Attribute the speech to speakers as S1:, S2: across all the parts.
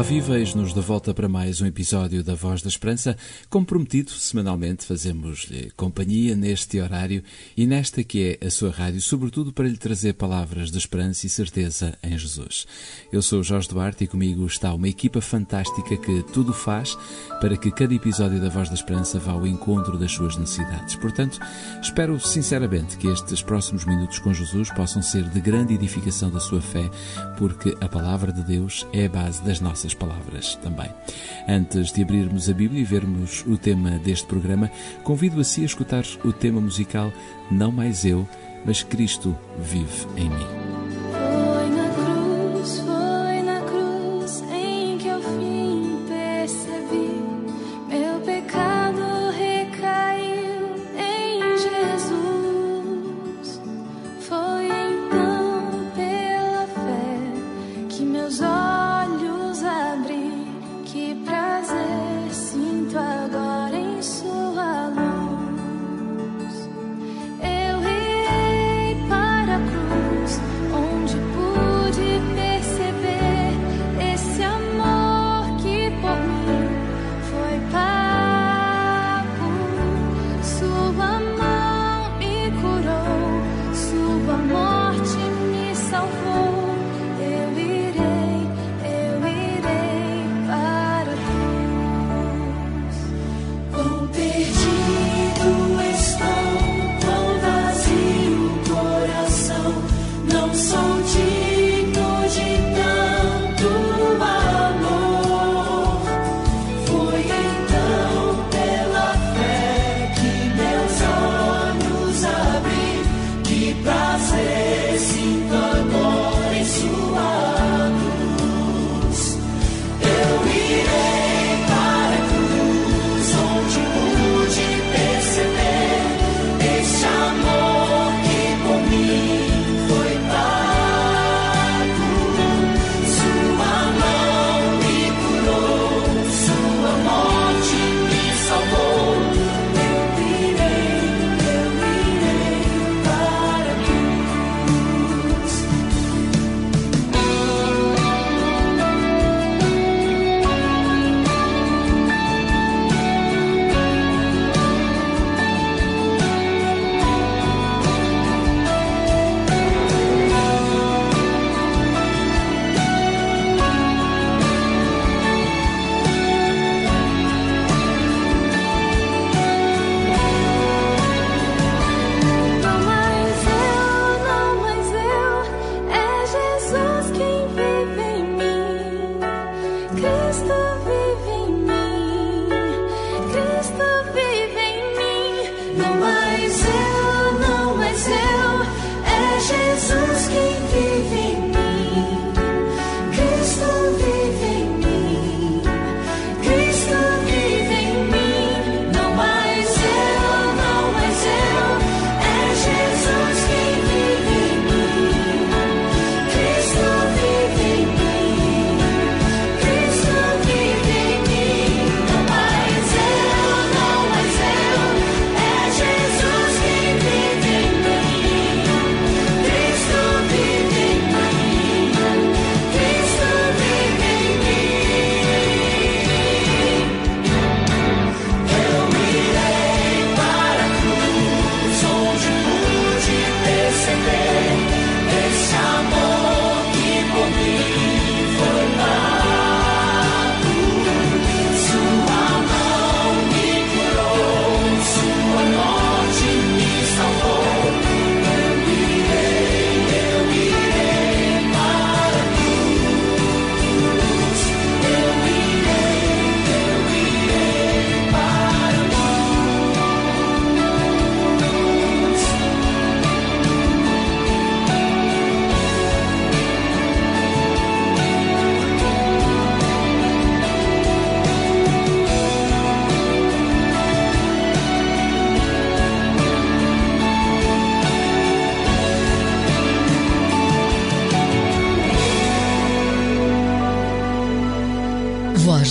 S1: Olá, viva! nos de volta para mais um episódio da Voz da Esperança. Como prometido, semanalmente fazemos-lhe companhia neste horário e nesta que é a sua rádio, sobretudo para lhe trazer palavras de esperança e certeza em Jesus. Eu sou Jorge Duarte e comigo está uma equipa fantástica que tudo faz para que cada episódio da Voz da Esperança vá ao encontro das suas necessidades. Portanto, espero sinceramente que estes próximos minutos com Jesus possam ser de grande edificação da sua fé, porque a palavra de Deus é a base das nossas nossas palavras também. Antes de abrirmos a Bíblia e vermos o tema deste programa, convido a si a escutar o tema musical Não Mais Eu, mas Cristo vive em mim.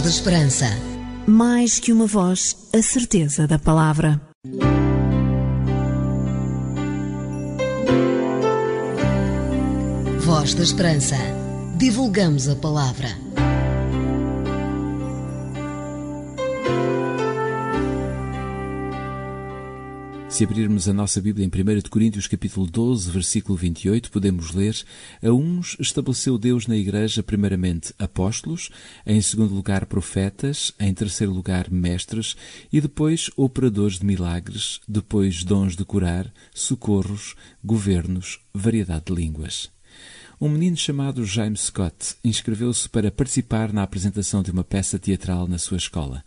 S2: Esperança. Mais que uma voz, a certeza da palavra. Voz da Esperança. Divulgamos a palavra.
S3: Se abrirmos a nossa Bíblia em 1 Coríntios capítulo 12, versículo 28, podemos ler: A uns estabeleceu Deus na igreja primeiramente apóstolos, em segundo lugar profetas, em terceiro lugar mestres e depois operadores de milagres, depois dons de curar, socorros, governos, variedade de línguas. Um menino chamado James Scott inscreveu-se para participar na apresentação de uma peça teatral na sua escola.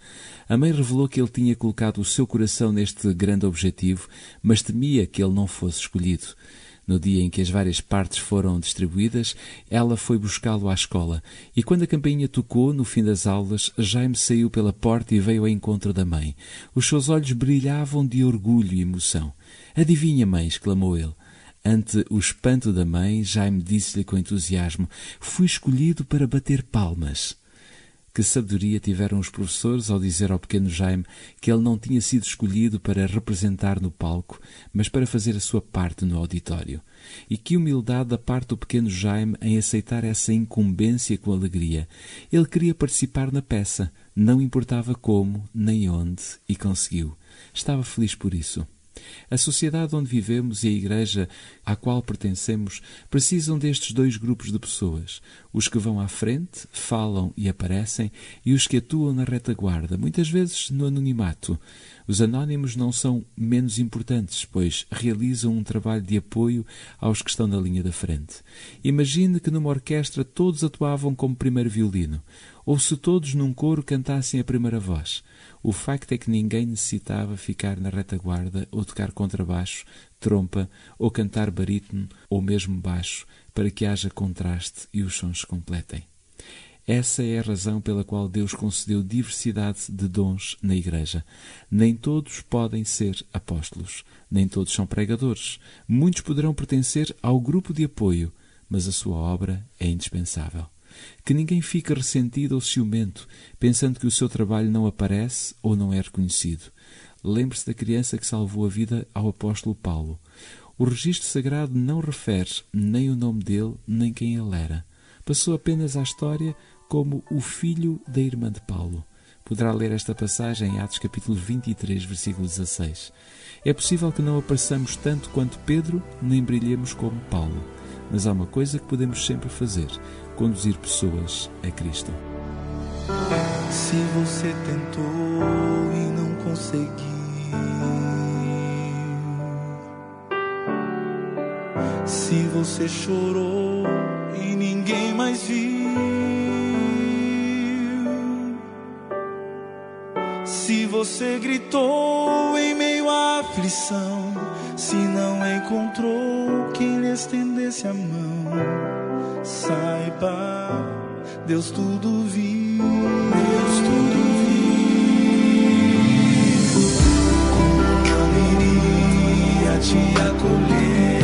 S3: A mãe revelou que ele tinha colocado o seu coração neste grande objetivo, mas temia que ele não fosse escolhido. No dia em que as várias partes foram distribuídas, ela foi buscá-lo à escola, e quando a campainha tocou, no fim das aulas, Jaime saiu pela porta e veio ao encontro da mãe. Os seus olhos brilhavam de orgulho e emoção. Adivinha, mãe, exclamou ele. Ante o espanto da mãe, Jaime disse-lhe com entusiasmo: Fui escolhido para bater palmas. Que sabedoria tiveram os professores ao dizer ao pequeno Jaime que ele não tinha sido escolhido para representar no palco, mas para fazer a sua parte no auditório. E que humildade da parte do pequeno Jaime em aceitar essa incumbência com alegria. Ele queria participar na peça, não importava como, nem onde, e conseguiu. Estava feliz por isso. A sociedade onde vivemos e a Igreja à qual pertencemos precisam destes dois grupos de pessoas: os que vão à frente, falam e aparecem, e os que atuam na retaguarda, muitas vezes no anonimato. Os anónimos não são menos importantes, pois realizam um trabalho de apoio aos que estão na linha da frente. Imagine que numa orquestra todos atuavam como primeiro violino, ou se todos num coro cantassem a primeira voz. O facto é que ninguém necessitava ficar na retaguarda ou tocar contrabaixo, trompa ou cantar barítono ou mesmo baixo para que haja contraste e os sons se completem. Essa é a razão pela qual Deus concedeu diversidade de dons na Igreja. Nem todos podem ser apóstolos, nem todos são pregadores. Muitos poderão pertencer ao grupo de apoio, mas a sua obra é indispensável. Que ninguém fique ressentido ou ciumento, pensando que o seu trabalho não aparece ou não é reconhecido. Lembre-se da criança que salvou a vida ao apóstolo Paulo. O registro sagrado não refere nem o nome dele, nem quem ele era. Passou apenas à história como o filho da irmã de Paulo. Poderá ler esta passagem em Atos capítulo 23, versículo 16. É possível que não apareçamos tanto quanto Pedro, nem brilhemos como Paulo. Mas há uma coisa que podemos sempre fazer: conduzir pessoas a Cristo.
S4: Se você tentou e não conseguiu, se você chorou e ninguém mais viu, se você gritou em meio à aflição, se não encontrou quem lhe estendesse a mão saiba, Deus tudo viu, Deus tudo viu. Como iria te acolher?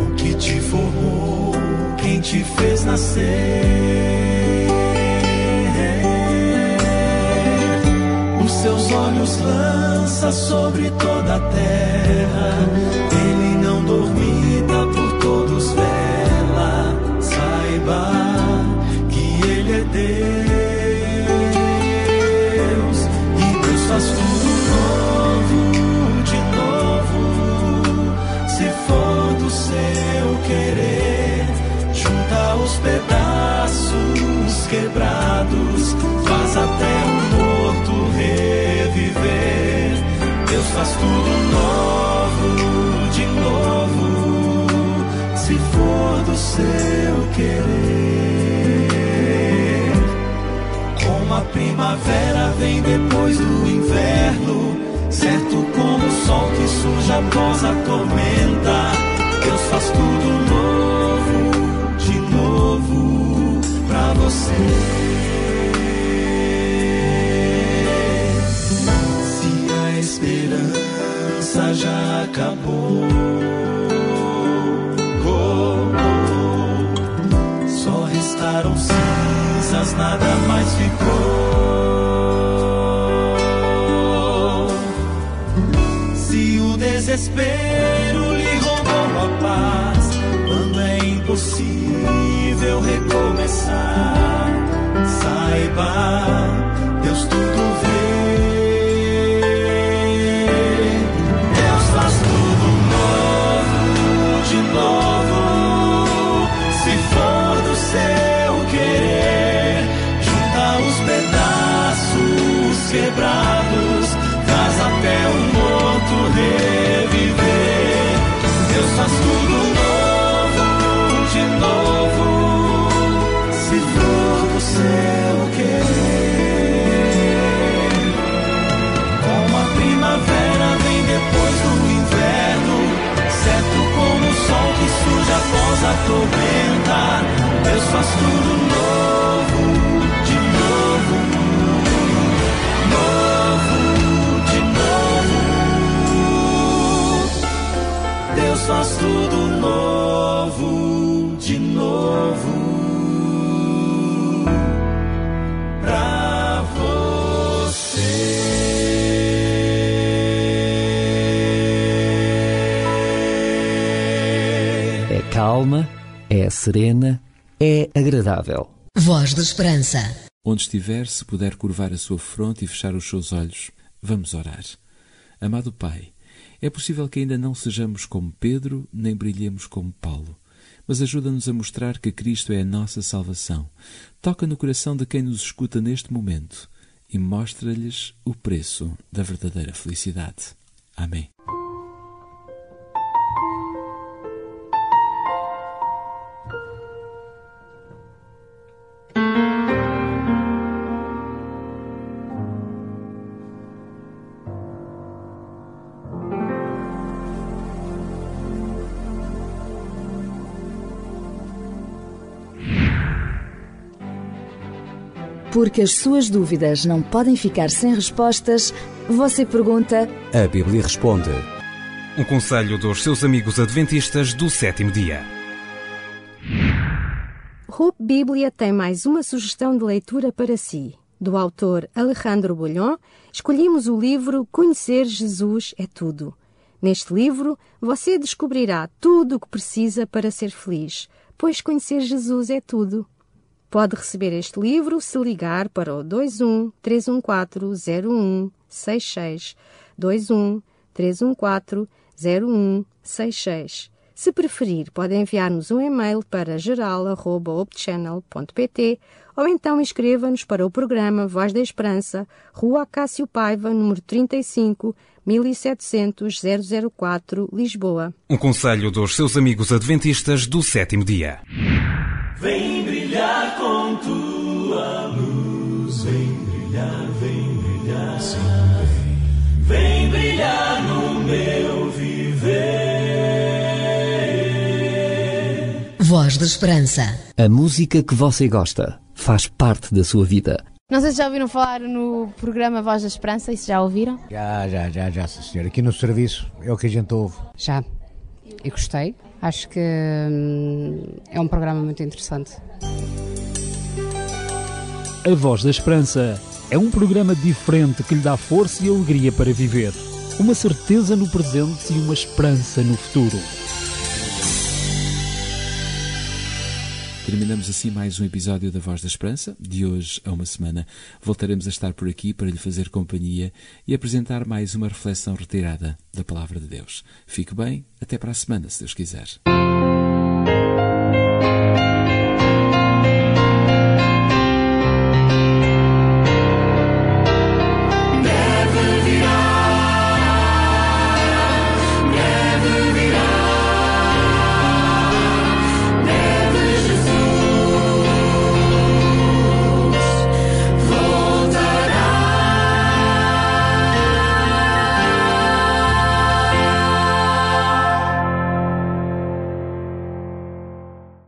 S4: O que te formou, quem te fez nascer? Os seus olhos lança sobre toda a terra faz tudo novo seu querer. Como a primavera vem depois do inverno, certo como o sol que surge após a tormenta. Deus faz tudo novo, de novo pra você. Acabou. restaram cinzas, nada mais ficou. Se o desespero lhe roubou a paz, quando é impossível recomeçar, saiba, Deus tudo tormenta. Deus faz tudo novo, de novo. Novo, de novo. Deus faz tudo novo,
S5: calma, é serena, é agradável.
S2: Voz da Esperança.
S3: Onde estiver, se puder curvar a sua fronte e fechar os seus olhos, vamos orar. Amado Pai, é possível que ainda não sejamos como Pedro, nem brilhemos como Paulo, mas ajuda-nos a mostrar que Cristo é a nossa salvação. Toca no coração de quem nos escuta neste momento e mostra-lhes o preço da verdadeira felicidade. Amém.
S6: Porque as suas dúvidas não podem ficar sem respostas, você pergunta
S5: A Bíblia responde.
S7: Um conselho dos seus amigos adventistas do sétimo dia.
S8: Hope Bíblia tem mais uma sugestão de leitura para si. Do autor Alejandro Bolhon, escolhemos o livro Conhecer Jesus é Tudo. Neste livro, você descobrirá tudo o que precisa para ser feliz, pois conhecer Jesus é tudo. Pode receber este livro se ligar para o 21 314 0166 21 314 0166. Se preferir, pode enviar-nos um e-mail para geral.opchannel.pt ou então escreva-nos para o programa Voz da Esperança, Rua Cássio Paiva, número 35, 1700 004, Lisboa.
S7: Um conselho dos seus amigos adventistas do sétimo dia.
S4: Vem brilhar com tua luz, vem brilhar, vem brilhar, sim, vem. Vem brilhar no meu viver.
S2: Voz da Esperança.
S5: A música que você gosta faz parte da sua vida.
S9: Não sei se já ouviram falar no programa Voz da Esperança, isso já ouviram?
S10: Já, já, já, já, sim, senhor. Aqui no serviço é o que a gente ouve.
S11: Já. E gostei. Acho que hum, é um programa muito interessante.
S12: A Voz da Esperança é um programa diferente que lhe dá força e alegria para viver. Uma certeza no presente e uma esperança no futuro.
S3: Terminamos assim mais um episódio da Voz da Esperança. De hoje a uma semana voltaremos a estar por aqui para lhe fazer companhia e apresentar mais uma reflexão retirada da Palavra de Deus. Fique bem, até para a semana, se Deus quiser.